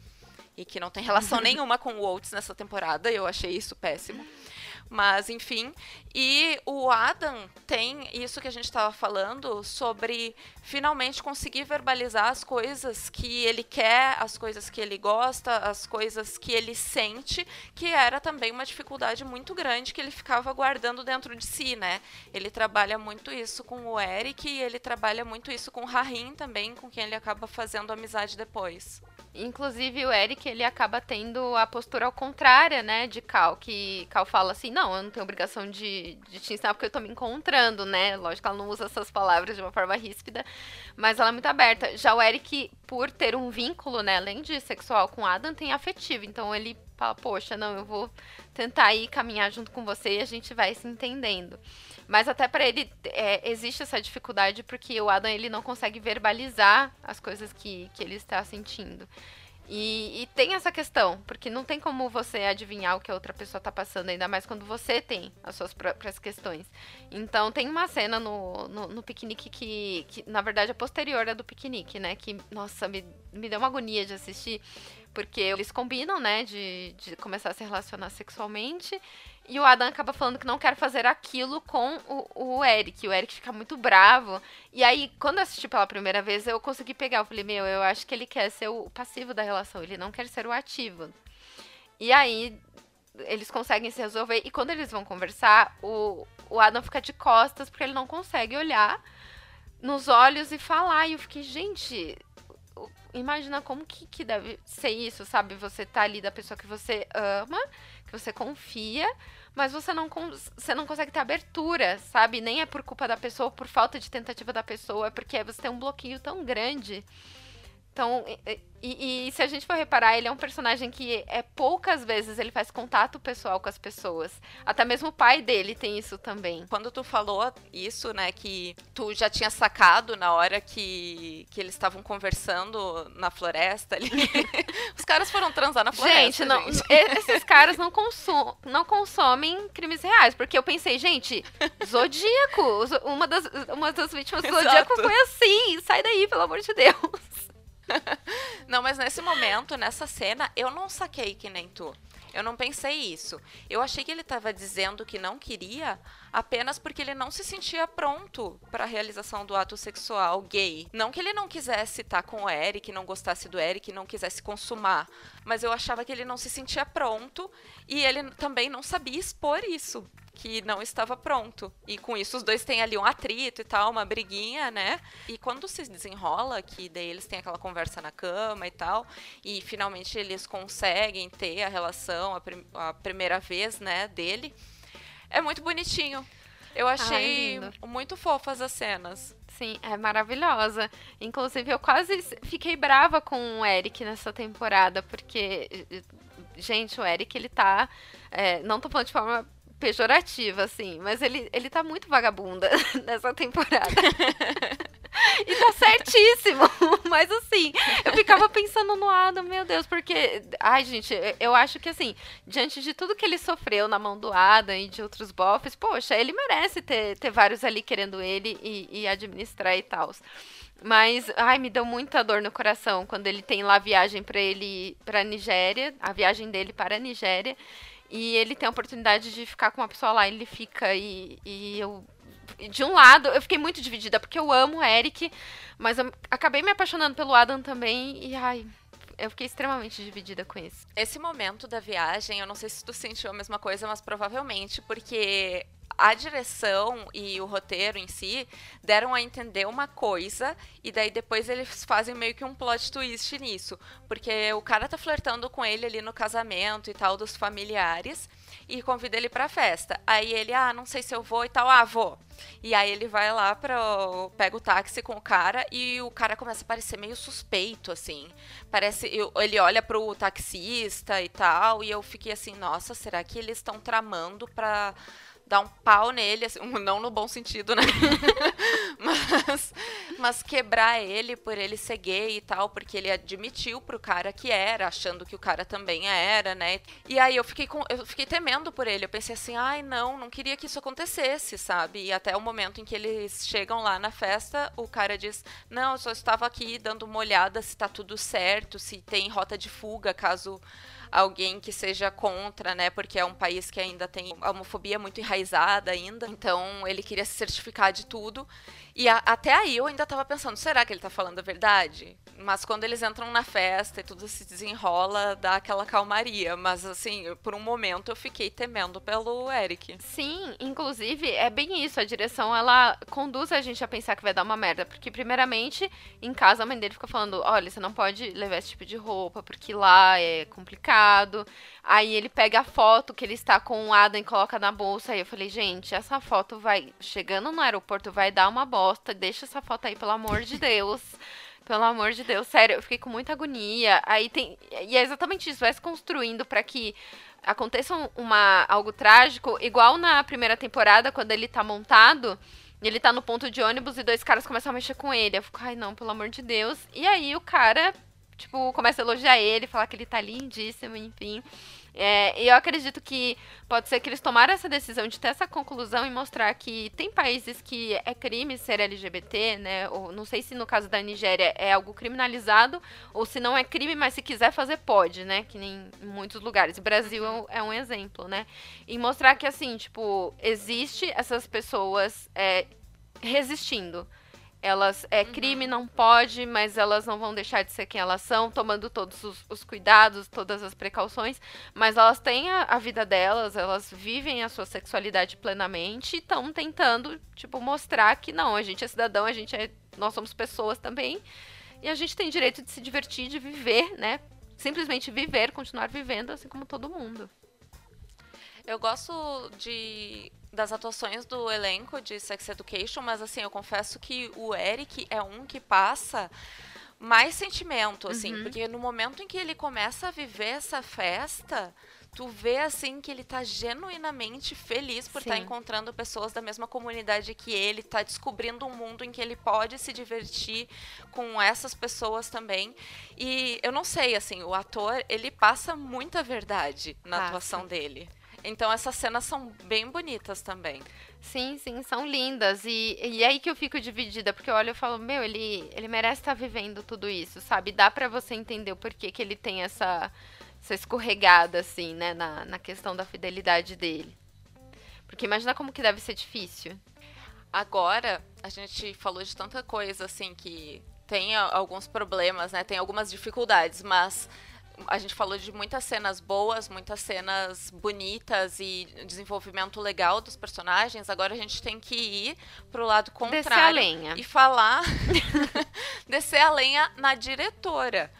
e que não tem relação nenhuma com o Oates nessa temporada, eu achei isso péssimo. Mas, enfim. E o Adam tem isso que a gente estava falando sobre finalmente conseguir verbalizar as coisas que ele quer, as coisas que ele gosta, as coisas que ele sente, que era também uma dificuldade muito grande que ele ficava guardando dentro de si, né? Ele trabalha muito isso com o Eric e ele trabalha muito isso com o Rahim também, com quem ele acaba fazendo amizade depois. Inclusive o Eric, ele acaba tendo a postura ao contrária, né, de Cal, que Cal fala assim, não, eu não tenho obrigação de, de te ensinar porque eu tô me encontrando, né, lógico ela não usa essas palavras de uma forma ríspida, mas ela é muito aberta. Já o Eric, por ter um vínculo, né, além de sexual com Adam, tem afetivo, então ele fala, poxa, não, eu vou tentar ir caminhar junto com você e a gente vai se entendendo. Mas até para ele é, existe essa dificuldade porque o Adam ele não consegue verbalizar as coisas que, que ele está sentindo. E, e, tem essa questão, porque não tem como você adivinhar o que a outra pessoa está passando, ainda mais quando você tem as suas próprias questões. Então tem uma cena no, no, no piquenique que, que, na verdade, é posterior à do piquenique, né? Que, nossa, me, me deu uma agonia de assistir, porque eles combinam, né, de, de começar a se relacionar sexualmente. E o Adam acaba falando que não quer fazer aquilo com o, o Eric. O Eric fica muito bravo. E aí, quando eu assisti pela primeira vez, eu consegui pegar. Eu falei, meu, eu acho que ele quer ser o passivo da relação. Ele não quer ser o ativo. E aí, eles conseguem se resolver. E quando eles vão conversar, o, o Adam fica de costas porque ele não consegue olhar nos olhos e falar. E eu fiquei, gente, imagina como que, que deve ser isso, sabe? Você tá ali da pessoa que você ama você confia, mas você não, você não consegue ter abertura, sabe? Nem é por culpa da pessoa, por falta de tentativa da pessoa, é porque você tem um bloqueio tão grande. Então, e, e, se a gente for reparar, ele é um personagem que é poucas vezes ele faz contato pessoal com as pessoas. Até mesmo o pai dele tem isso também. Quando tu falou isso, né, que tu já tinha sacado na hora que, que eles estavam conversando na floresta ali. Os caras foram transar na floresta. Gente, não, gente. esses caras não, consum, não consomem crimes reais. Porque eu pensei, gente, Zodíaco, uma das, uma das vítimas do Zodíaco foi assim. Sai daí, pelo amor de Deus. não, mas nesse momento, nessa cena, eu não saquei que nem tu. Eu não pensei isso. Eu achei que ele estava dizendo que não queria apenas porque ele não se sentia pronto para a realização do ato sexual gay. Não que ele não quisesse estar com o Eric, não gostasse do Eric, não quisesse consumar, mas eu achava que ele não se sentia pronto e ele também não sabia expor isso que não estava pronto. E com isso os dois têm ali um atrito e tal, uma briguinha, né? E quando se desenrola, que daí eles têm aquela conversa na cama e tal, e finalmente eles conseguem ter a relação, a, prim a primeira vez, né, dele, é muito bonitinho. Eu achei Ai, muito fofas as cenas. Sim, é maravilhosa. Inclusive, eu quase fiquei brava com o Eric nessa temporada, porque, gente, o Eric, ele tá. É, não tô falando de forma pejorativa, assim, mas ele, ele tá muito vagabunda nessa temporada. e tá certíssimo. Mas assim, eu ficava pensando no Adam, meu Deus, porque. Ai, gente, eu acho que assim, diante de tudo que ele sofreu na mão do Adam e de outros bofs, poxa, ele merece ter, ter vários ali querendo ele e, e administrar e tal. Mas, ai, me deu muita dor no coração quando ele tem lá a viagem para ele para Nigéria, a viagem dele para a Nigéria, e ele tem a oportunidade de ficar com uma pessoa lá, ele fica e, e eu de um lado, eu fiquei muito dividida, porque eu amo o Eric, mas eu acabei me apaixonando pelo Adam também, e ai, eu fiquei extremamente dividida com isso. Esse momento da viagem, eu não sei se tu sentiu a mesma coisa, mas provavelmente, porque a direção e o roteiro em si deram a entender uma coisa e daí depois eles fazem meio que um plot twist nisso, porque o cara tá flertando com ele ali no casamento e tal dos familiares e convida ele pra festa. Aí ele, ah, não sei se eu vou e tal, ah, vou. E aí ele vai lá para pega o táxi com o cara e o cara começa a parecer meio suspeito assim. Parece ele olha pro taxista e tal e eu fiquei assim, nossa, será que eles estão tramando para dar um pau nele, assim, não no bom sentido, né? mas, mas quebrar ele por ele ser gay e tal, porque ele admitiu pro cara que era, achando que o cara também era, né? E aí eu fiquei com, eu fiquei temendo por ele. Eu pensei assim, ai não, não queria que isso acontecesse, sabe? E até o momento em que eles chegam lá na festa, o cara diz: "Não, eu só estava aqui dando uma olhada se tá tudo certo, se tem rota de fuga caso alguém que seja contra, né? Porque é um país que ainda tem a homofobia muito enraizada ainda. Então ele queria se certificar de tudo. E a, até aí eu ainda tava pensando, será que ele tá falando a verdade? Mas quando eles entram na festa e tudo se desenrola, dá aquela calmaria. Mas assim, por um momento eu fiquei temendo pelo Eric. Sim, inclusive é bem isso. A direção ela conduz a gente a pensar que vai dar uma merda. Porque, primeiramente, em casa a mãe dele fica falando: olha, você não pode levar esse tipo de roupa, porque lá é complicado. Aí ele pega a foto que ele está com o Adam e coloca na bolsa. Aí eu falei, gente, essa foto vai. Chegando no aeroporto, vai dar uma Deixa essa foto aí, pelo amor de Deus. Pelo amor de Deus, sério, eu fiquei com muita agonia. Aí tem. E é exatamente isso, vai se construindo para que aconteça uma, algo trágico, igual na primeira temporada, quando ele tá montado. Ele tá no ponto de ônibus e dois caras começam a mexer com ele. Eu fico, ai não, pelo amor de Deus. E aí o cara tipo, começa a elogiar ele, falar que ele tá lindíssimo, enfim. É, e eu acredito que pode ser que eles tomaram essa decisão de ter essa conclusão e mostrar que tem países que é crime ser LGBT, né? Ou não sei se no caso da Nigéria é algo criminalizado ou se não é crime, mas se quiser fazer pode, né? Que nem em muitos lugares. O Brasil é um exemplo, né? E mostrar que assim, tipo, existe essas pessoas é, resistindo elas é uhum. crime, não pode, mas elas não vão deixar de ser quem elas são, tomando todos os, os cuidados, todas as precauções, mas elas têm a, a, vida delas, elas vivem a sua sexualidade plenamente e estão tentando, tipo, mostrar que não, a gente é cidadão, a gente é, nós somos pessoas também, e a gente tem direito de se divertir, de viver, né? Simplesmente viver, continuar vivendo assim como todo mundo. Eu gosto de das atuações do elenco de Sex Education, mas assim, eu confesso que o Eric é um que passa mais sentimento, assim, uhum. porque no momento em que ele começa a viver essa festa, tu vê assim que ele tá genuinamente feliz por estar tá encontrando pessoas da mesma comunidade que ele, tá descobrindo um mundo em que ele pode se divertir com essas pessoas também. E eu não sei, assim, o ator, ele passa muita verdade na ah, atuação dele. Então essas cenas são bem bonitas também. Sim, sim, são lindas. E, e é aí que eu fico dividida, porque eu olho e falo, meu, ele, ele merece estar vivendo tudo isso, sabe? Dá para você entender o porquê que ele tem essa, essa escorregada, assim, né, na, na questão da fidelidade dele. Porque imagina como que deve ser difícil. Agora, a gente falou de tanta coisa, assim, que tem alguns problemas, né? Tem algumas dificuldades, mas a gente falou de muitas cenas boas, muitas cenas bonitas e desenvolvimento legal dos personagens. Agora a gente tem que ir pro lado contrário e falar descer a lenha na diretora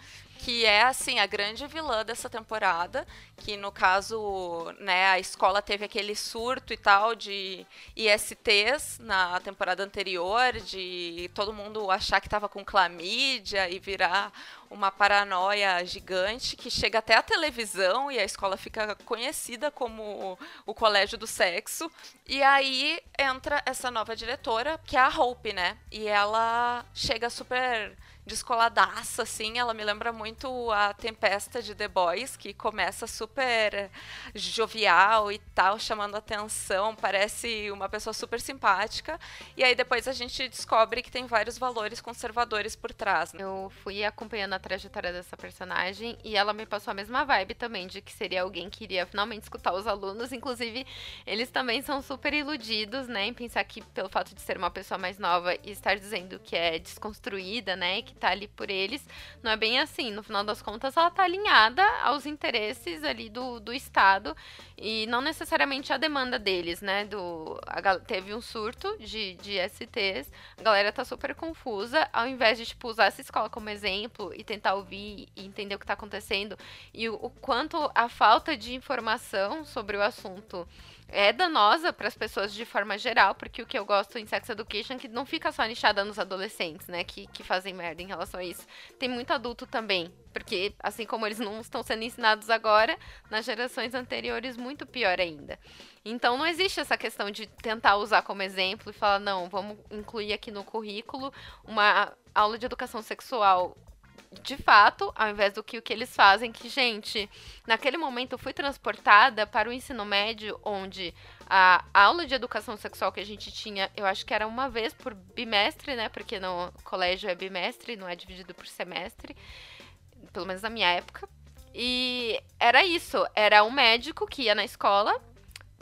que é assim a grande vilã dessa temporada, que no caso, né, a escola teve aquele surto e tal de ISTs na temporada anterior, de todo mundo achar que estava com clamídia e virar uma paranoia gigante que chega até a televisão e a escola fica conhecida como o colégio do sexo. E aí entra essa nova diretora, que é a Hope, né? E ela chega super descoladaça, assim. Ela me lembra muito a Tempesta de The Boys, que começa super jovial e tal, chamando atenção, parece uma pessoa super simpática. E aí depois a gente descobre que tem vários valores conservadores por trás. Né? Eu fui acompanhando a trajetória dessa personagem e ela me passou a mesma vibe também, de que seria alguém que iria finalmente escutar os alunos. Inclusive, eles também são super iludidos, né, em pensar que pelo fato de ser uma pessoa mais nova e estar dizendo que é desconstruída, né, que tá ali por eles. Não é bem assim. No final das contas, ela tá alinhada aos interesses ali do, do Estado e não necessariamente a demanda deles, né? Do, a, teve um surto de, de STs, a galera tá super confusa. Ao invés de, tipo, usar essa escola como exemplo e tentar ouvir e entender o que tá acontecendo e o, o quanto a falta de informação sobre o assunto é danosa para as pessoas de forma geral, porque o que eu gosto em Sex Education é que não fica só nichada nos adolescentes, né, que, que fazem merda em relação a isso. Tem muito adulto também, porque assim como eles não estão sendo ensinados agora, nas gerações anteriores muito pior ainda. Então não existe essa questão de tentar usar como exemplo e falar, não, vamos incluir aqui no currículo uma aula de educação sexual de fato, ao invés do que o que eles fazem, que, gente, naquele momento eu fui transportada para o ensino médio, onde a aula de educação sexual que a gente tinha, eu acho que era uma vez por bimestre, né? Porque no colégio é bimestre, não é dividido por semestre, pelo menos na minha época. E era isso, era um médico que ia na escola,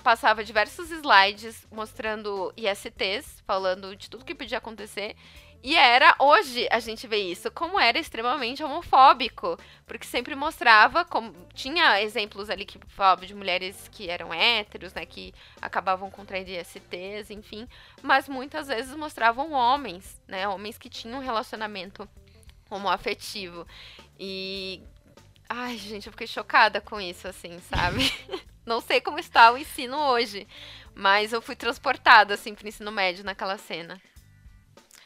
passava diversos slides mostrando ISTs, falando de tudo que podia acontecer, e era, hoje a gente vê isso, como era extremamente homofóbico. Porque sempre mostrava, como tinha exemplos ali que falavam de mulheres que eram héteros, né? Que acabavam contraindo ISTs, enfim. Mas muitas vezes mostravam homens, né? Homens que tinham um relacionamento homoafetivo. E. Ai, gente, eu fiquei chocada com isso, assim, sabe? Não sei como está o ensino hoje, mas eu fui transportada, assim, pro ensino médio naquela cena.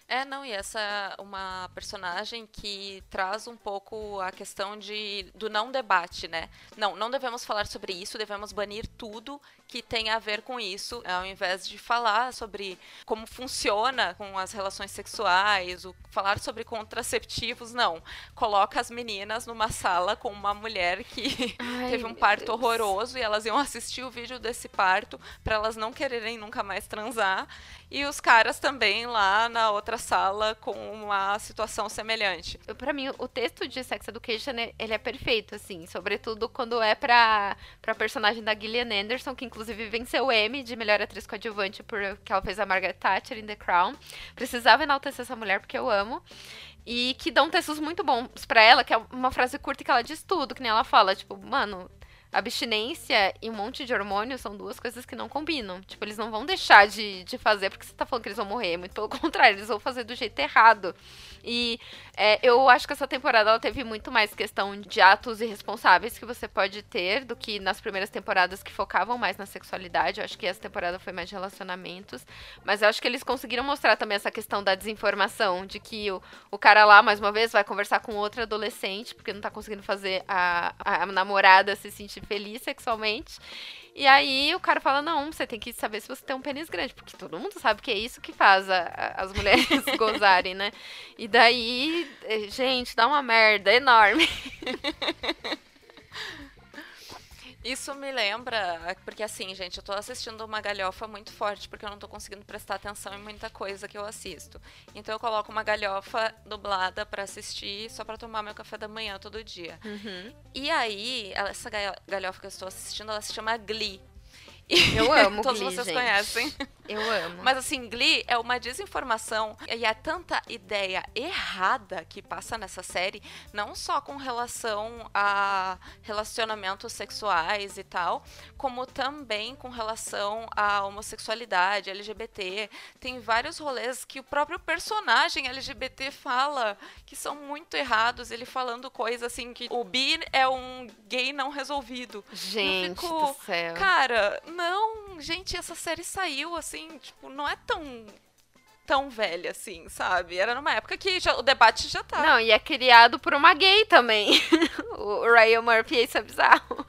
É, não, e essa é uma personagem que traz um pouco a questão de, do não debate, né? Não, não devemos falar sobre isso, devemos banir tudo que tem a ver com isso, ao invés de falar sobre como funciona com as relações sexuais, o, falar sobre contraceptivos, não. Coloca as meninas numa sala com uma mulher que Ai, teve um parto horroroso e elas iam assistir o vídeo desse parto para elas não quererem nunca mais transar e os caras também lá na outra sala com uma situação semelhante. Para mim, o texto de Sex Education, ele é perfeito, assim, sobretudo quando é pra, pra personagem da Gillian Anderson, que inclusive venceu o Emmy de melhor atriz coadjuvante porque ela fez a Margaret Thatcher em The Crown. Precisava enaltecer essa mulher porque eu amo e que dão textos muito bons para ela, que é uma frase curta que ela diz tudo, que nem ela fala, tipo, mano, abstinência e um monte de hormônio são duas coisas que não combinam. Tipo, eles não vão deixar de, de fazer porque você tá falando que eles vão morrer. Muito pelo contrário, eles vão fazer do jeito errado. E é, eu acho que essa temporada ela teve muito mais questão de atos irresponsáveis que você pode ter do que nas primeiras temporadas que focavam mais na sexualidade. Eu acho que essa temporada foi mais de relacionamentos. Mas eu acho que eles conseguiram mostrar também essa questão da desinformação, de que o, o cara lá, mais uma vez, vai conversar com outro adolescente, porque não tá conseguindo fazer a, a namorada se sentir feliz sexualmente. E aí o cara fala: não, você tem que saber se você tem um pênis grande, porque todo mundo sabe que é isso que faz a, a, as mulheres gozarem, né? E daí, eh, gente, dá uma merda enorme. Isso me lembra, porque assim, gente, eu tô assistindo uma galhofa muito forte porque eu não tô conseguindo prestar atenção em muita coisa que eu assisto. Então eu coloco uma galhofa dublada para assistir só para tomar meu café da manhã todo dia. Uhum. E aí, essa galhofa que eu estou assistindo, ela se chama Glee. Eu amo Todos Glee, vocês gente. conhecem. Eu amo. Mas assim, Glee é uma desinformação e é tanta ideia errada que passa nessa série, não só com relação a relacionamentos sexuais e tal, como também com relação à homossexualidade, LGBT. Tem vários rolês que o próprio personagem LGBT fala que são muito errados, ele falando coisas assim que o bi é um gay não resolvido. Gente fico, do céu. Cara, não, gente, essa série saiu assim, tipo, não é tão tão velha assim, sabe? Era numa época que já, o debate já tá. Não, e é criado por uma gay também. o Ryan Murphy, isso é bizarro.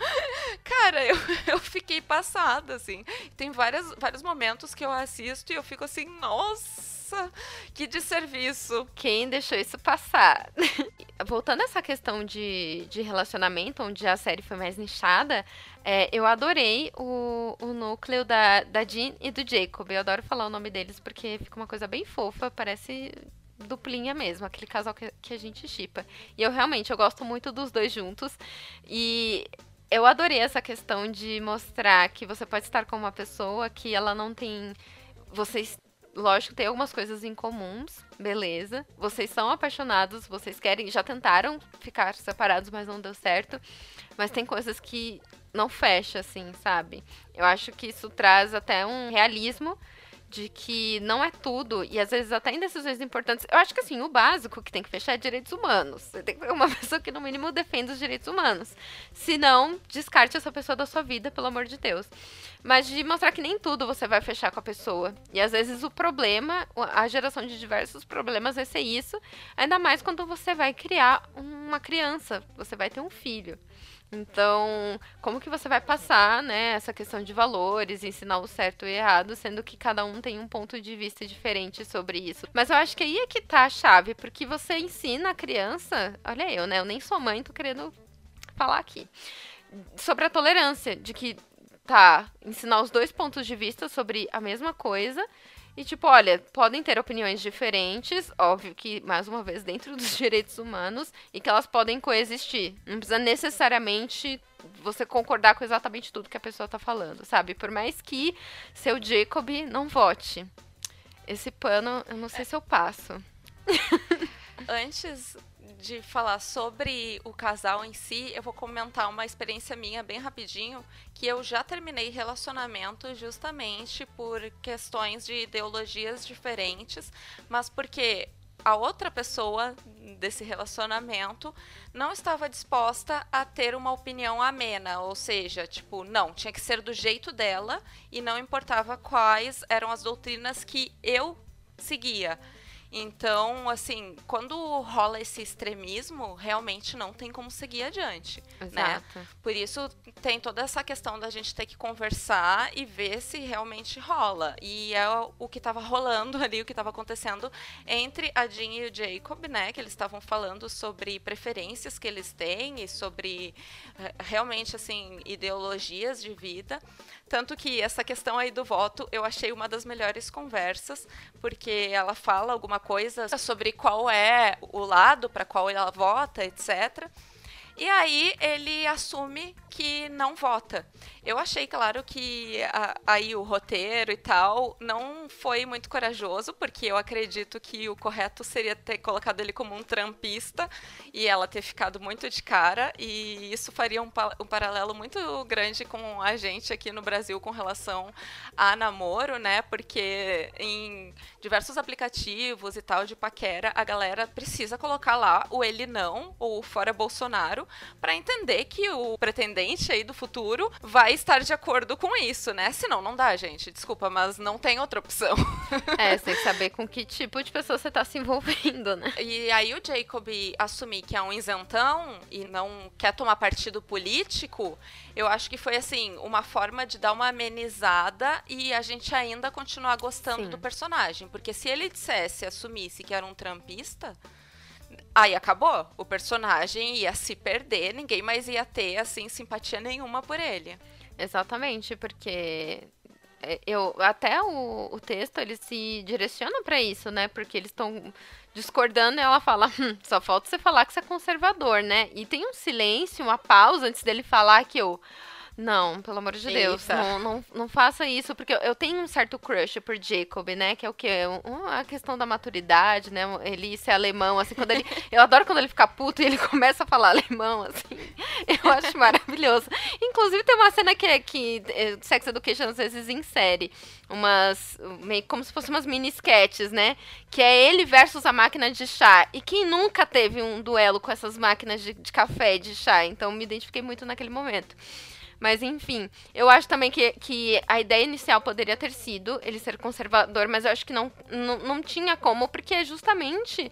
Cara, eu, eu fiquei passada, assim. Tem várias, vários momentos que eu assisto e eu fico assim, nossa, que desserviço. Quem deixou isso passar? Voltando a essa questão de, de relacionamento, onde a série foi mais nichada, é, eu adorei o, o núcleo da, da Jean e do Jacob. Eu adoro falar o nome deles porque fica uma coisa bem fofa, parece duplinha mesmo, aquele casal que, que a gente chipa. E eu realmente, eu gosto muito dos dois juntos. E eu adorei essa questão de mostrar que você pode estar com uma pessoa que ela não tem. Vocês lógico, tem algumas coisas em comuns, beleza. Vocês são apaixonados, vocês querem, já tentaram ficar separados, mas não deu certo. Mas tem coisas que não fecha, assim, sabe? Eu acho que isso traz até um realismo de que não é tudo, e às vezes até em decisões importantes. Eu acho que assim, o básico que tem que fechar é direitos humanos. Você tem que ter uma pessoa que, no mínimo, defenda os direitos humanos. Se não, descarte essa pessoa da sua vida, pelo amor de Deus. Mas de mostrar que nem tudo você vai fechar com a pessoa. E às vezes o problema, a geração de diversos problemas vai ser isso. Ainda mais quando você vai criar uma criança, você vai ter um filho. Então, como que você vai passar, né, essa questão de valores, ensinar o certo e o errado, sendo que cada um tem um ponto de vista diferente sobre isso. Mas eu acho que aí é que tá a chave, porque você ensina a criança, olha eu, né, eu nem sou mãe, tô querendo falar aqui, sobre a tolerância, de que tá, ensinar os dois pontos de vista sobre a mesma coisa e tipo, olha, podem ter opiniões diferentes, óbvio que, mais uma vez, dentro dos direitos humanos, e que elas podem coexistir. Não precisa necessariamente você concordar com exatamente tudo que a pessoa tá falando, sabe? Por mais que seu Jacob não vote. Esse pano, eu não sei se eu passo. Antes de falar sobre o casal em si, eu vou comentar uma experiência minha bem rapidinho, que eu já terminei relacionamento justamente por questões de ideologias diferentes, mas porque a outra pessoa desse relacionamento não estava disposta a ter uma opinião amena, ou seja, tipo, não, tinha que ser do jeito dela e não importava quais eram as doutrinas que eu seguia. Então, assim, quando rola esse extremismo, realmente não tem como seguir adiante. Né? Exato. Né? Por isso tem toda essa questão da gente ter que conversar e ver se realmente rola. E é o que estava rolando ali, o que estava acontecendo entre a Jean e o Jacob, né? Que eles estavam falando sobre preferências que eles têm e sobre eh, realmente, assim, ideologias de vida. Tanto que essa questão aí do voto eu achei uma das melhores conversas, porque ela fala alguma coisa sobre qual é o lado para qual ela vota, etc. E aí ele assume que não vota. Eu achei, claro, que a, aí o roteiro e tal não foi muito corajoso, porque eu acredito que o correto seria ter colocado ele como um trampista e ela ter ficado muito de cara, e isso faria um, um paralelo muito grande com a gente aqui no Brasil com relação a namoro, né? Porque em diversos aplicativos e tal de paquera, a galera precisa colocar lá o ele não ou fora Bolsonaro para entender que o pretendente aí do futuro vai estar de acordo com isso, né? Senão não dá, gente. Desculpa, mas não tem outra opção. É, você tem que saber com que tipo de pessoa você tá se envolvendo, né? E aí o Jacob assumir que é um isentão e não quer tomar partido político, eu acho que foi assim, uma forma de dar uma amenizada e a gente ainda continuar gostando Sim. do personagem. Porque se ele dissesse, assumisse que era um trampista, Aí acabou. O personagem ia se perder, ninguém mais ia ter, assim, simpatia nenhuma por ele. Exatamente, porque é, eu até o, o texto ele se direciona para isso, né? Porque eles estão discordando e ela fala, hum, só falta você falar que você é conservador, né? E tem um silêncio, uma pausa antes dele falar que eu não, pelo amor de Deus, não, não, não, faça isso, porque eu, eu, tenho um certo crush por Jacob, né? Que é o quê? Um, a questão da maturidade, né? Ele ser alemão, assim, quando ele. eu adoro quando ele fica puto e ele começa a falar alemão, assim. Eu acho maravilhoso. Inclusive, tem uma cena que, que é, Sex Education às vezes insere umas. meio como se fossem umas mini sketches, né? Que é ele versus a máquina de chá. E quem nunca teve um duelo com essas máquinas de, de café e de chá? Então me identifiquei muito naquele momento. Mas enfim, eu acho também que, que a ideia inicial poderia ter sido ele ser conservador, mas eu acho que não, não, não tinha como, porque justamente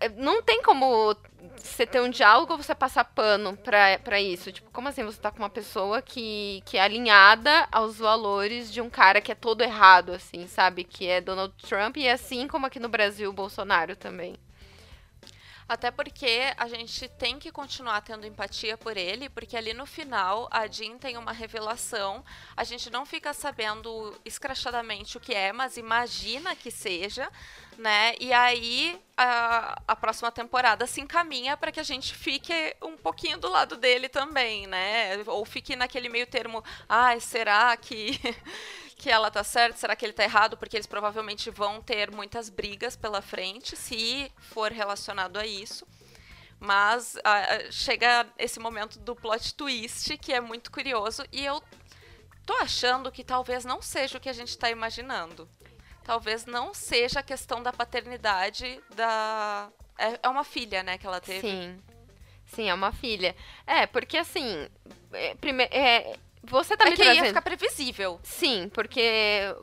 é, não tem como você ter um diálogo ou você passar pano pra, isso. Tipo, como assim você tá com uma pessoa que, que é alinhada aos valores de um cara que é todo errado, assim, sabe? Que é Donald Trump e assim como aqui no Brasil, o Bolsonaro também. Até porque a gente tem que continuar tendo empatia por ele, porque ali no final a Jean tem uma revelação. A gente não fica sabendo escrachadamente o que é, mas imagina que seja, né? E aí a, a próxima temporada se encaminha para que a gente fique um pouquinho do lado dele também, né? Ou fique naquele meio termo, ai, ah, será que que ela tá certa? Será que ele tá errado? Porque eles provavelmente vão ter muitas brigas pela frente, se for relacionado a isso. Mas uh, chega esse momento do plot twist, que é muito curioso, e eu tô achando que talvez não seja o que a gente está imaginando. Talvez não seja a questão da paternidade da. É, é uma filha, né, que ela teve. Sim. Sim, é uma filha. É, porque assim. É, primeiro, é, você tá é me que trazendo... ia ficar previsível. Sim, porque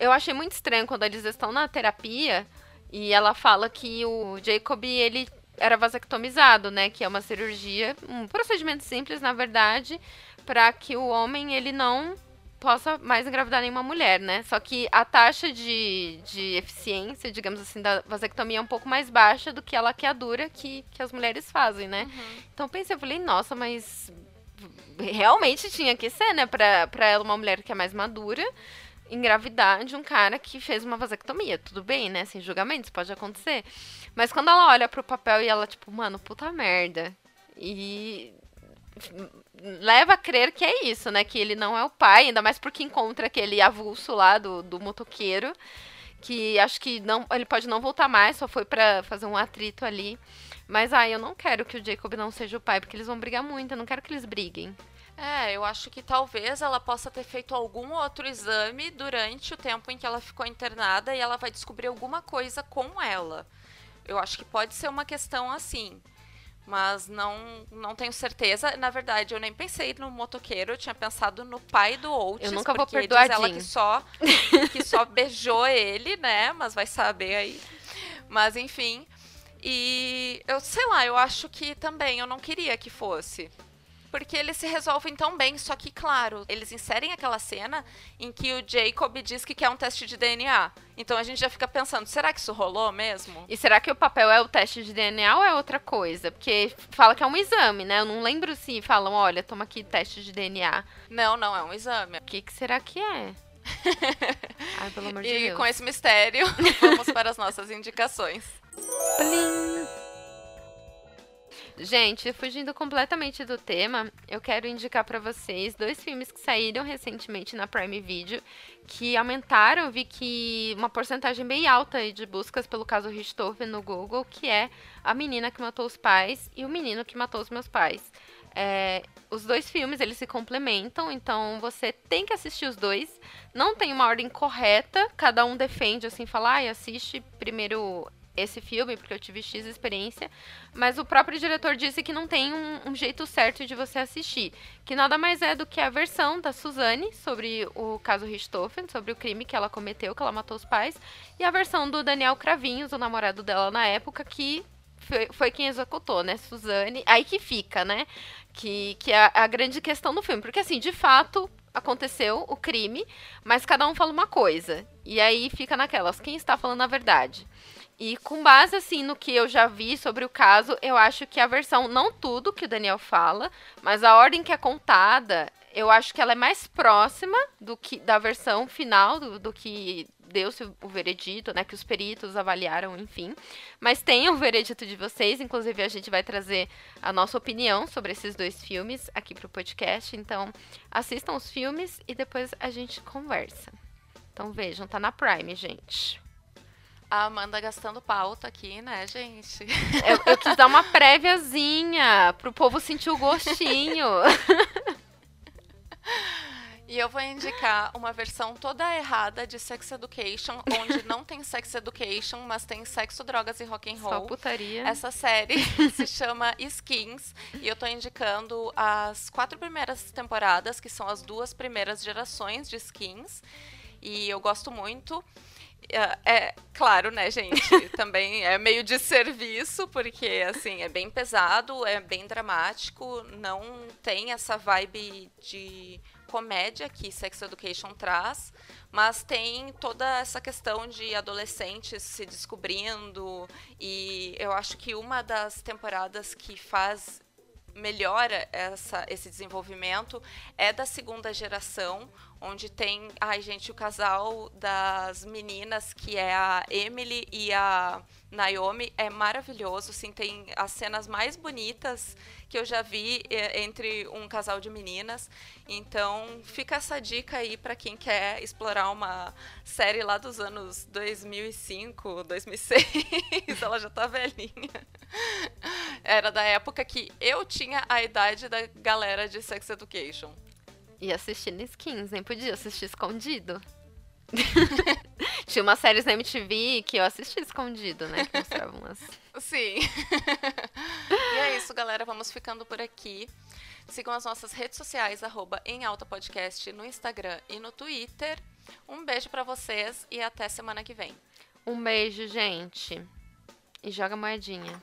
eu achei muito estranho quando eles estão na terapia e ela fala que o Jacob, ele era vasectomizado, né? Que é uma cirurgia, um procedimento simples, na verdade, para que o homem, ele não possa mais engravidar nenhuma mulher, né? Só que a taxa de, de eficiência, digamos assim, da vasectomia é um pouco mais baixa do que a laqueadura que, que as mulheres fazem, né? Uhum. Então pensei, eu falei, nossa, mas realmente tinha que ser, né? Pra, pra ela, uma mulher que é mais madura, engravidar de um cara que fez uma vasectomia. Tudo bem, né? Sem julgamentos, pode acontecer. Mas quando ela olha pro papel e ela, tipo, mano, puta merda. E leva a crer que é isso, né? Que ele não é o pai, ainda mais porque encontra aquele avulso lá do, do motoqueiro. Que acho que não, ele pode não voltar mais, só foi para fazer um atrito ali. Mas, ah, eu não quero que o Jacob não seja o pai, porque eles vão brigar muito. Eu não quero que eles briguem. É, eu acho que talvez ela possa ter feito algum outro exame durante o tempo em que ela ficou internada e ela vai descobrir alguma coisa com ela. Eu acho que pode ser uma questão assim. Mas não, não tenho certeza. Na verdade, eu nem pensei no motoqueiro, eu tinha pensado no pai do Oates. Eu nunca vou perdoar diz ela que só, que só beijou ele, né? Mas vai saber aí. Mas enfim. E eu sei lá, eu acho que também eu não queria que fosse. Porque eles se resolvem tão bem, só que, claro, eles inserem aquela cena em que o Jacob diz que quer um teste de DNA. Então a gente já fica pensando, será que isso rolou mesmo? E será que o papel é o teste de DNA ou é outra coisa? Porque fala que é um exame, né? Eu não lembro se falam, olha, toma aqui teste de DNA. Não, não, é um exame. O que, que será que é? Ai, pelo amor de e Deus. com esse mistério, vamos para as nossas indicações. Plim. Gente, fugindo completamente do tema, eu quero indicar para vocês dois filmes que saíram recentemente na Prime Video, que aumentaram, vi que uma porcentagem bem alta de buscas pelo caso Richthofen no Google, que é A Menina que Matou os Pais e O Menino que Matou os Meus Pais. É, os dois filmes eles se complementam, então você tem que assistir os dois. Não tem uma ordem correta, cada um defende assim, falar, ah, assiste primeiro esse filme, porque eu tive X experiência, mas o próprio diretor disse que não tem um, um, jeito certo de você assistir. Que nada mais é do que a versão da Suzane sobre o caso Richthofen, sobre o crime que ela cometeu, que ela matou os pais, e a versão do Daniel Cravinhos, o namorado dela na época, que foi, foi quem executou, né? Suzane. Aí que fica, né? Que, que é a grande questão do filme. Porque, assim, de fato, aconteceu o crime, mas cada um fala uma coisa. E aí fica naquelas, quem está falando a verdade? E com base, assim, no que eu já vi sobre o caso, eu acho que a versão, não tudo que o Daniel fala, mas a ordem que é contada, eu acho que ela é mais próxima do que da versão final, do, do que deu-se o veredito, né? Que os peritos avaliaram, enfim. Mas tem o veredito de vocês, inclusive a gente vai trazer a nossa opinião sobre esses dois filmes aqui pro podcast. Então, assistam os filmes e depois a gente conversa. Então vejam, tá na Prime, gente. A Amanda gastando pauta aqui, né, gente? Eu, eu quis dar uma préviazinha pro povo sentir o gostinho. E eu vou indicar uma versão toda errada de Sex Education, onde não tem Sex Education, mas tem sexo, drogas e rock and roll. Só putaria. Essa série se chama Skins e eu tô indicando as quatro primeiras temporadas, que são as duas primeiras gerações de Skins. E eu gosto muito. É, é, claro, né, gente? Também é meio de serviço, porque assim, é bem pesado, é bem dramático, não tem essa vibe de comédia que Sex Education traz, mas tem toda essa questão de adolescentes se descobrindo e eu acho que uma das temporadas que faz melhora essa, esse desenvolvimento é da segunda geração, onde tem, ai gente, o casal das meninas, que é a Emily e a Naomi, é maravilhoso, assim, tem as cenas mais bonitas que eu já vi é, entre um casal de meninas. Então, fica essa dica aí para quem quer explorar uma série lá dos anos 2005, 2006. Ela já tá velhinha. Era da época que eu tinha a idade da galera de Sex Education. E assistindo skins, nem podia assistir escondido. Tinha umas séries na MTV que eu assisti escondido, né? Que mostravam umas. Sim. e é isso, galera. Vamos ficando por aqui. Sigam as nossas redes sociais, arroba em alta podcast no Instagram e no Twitter. Um beijo para vocês e até semana que vem. Um beijo, gente. E joga moedinha.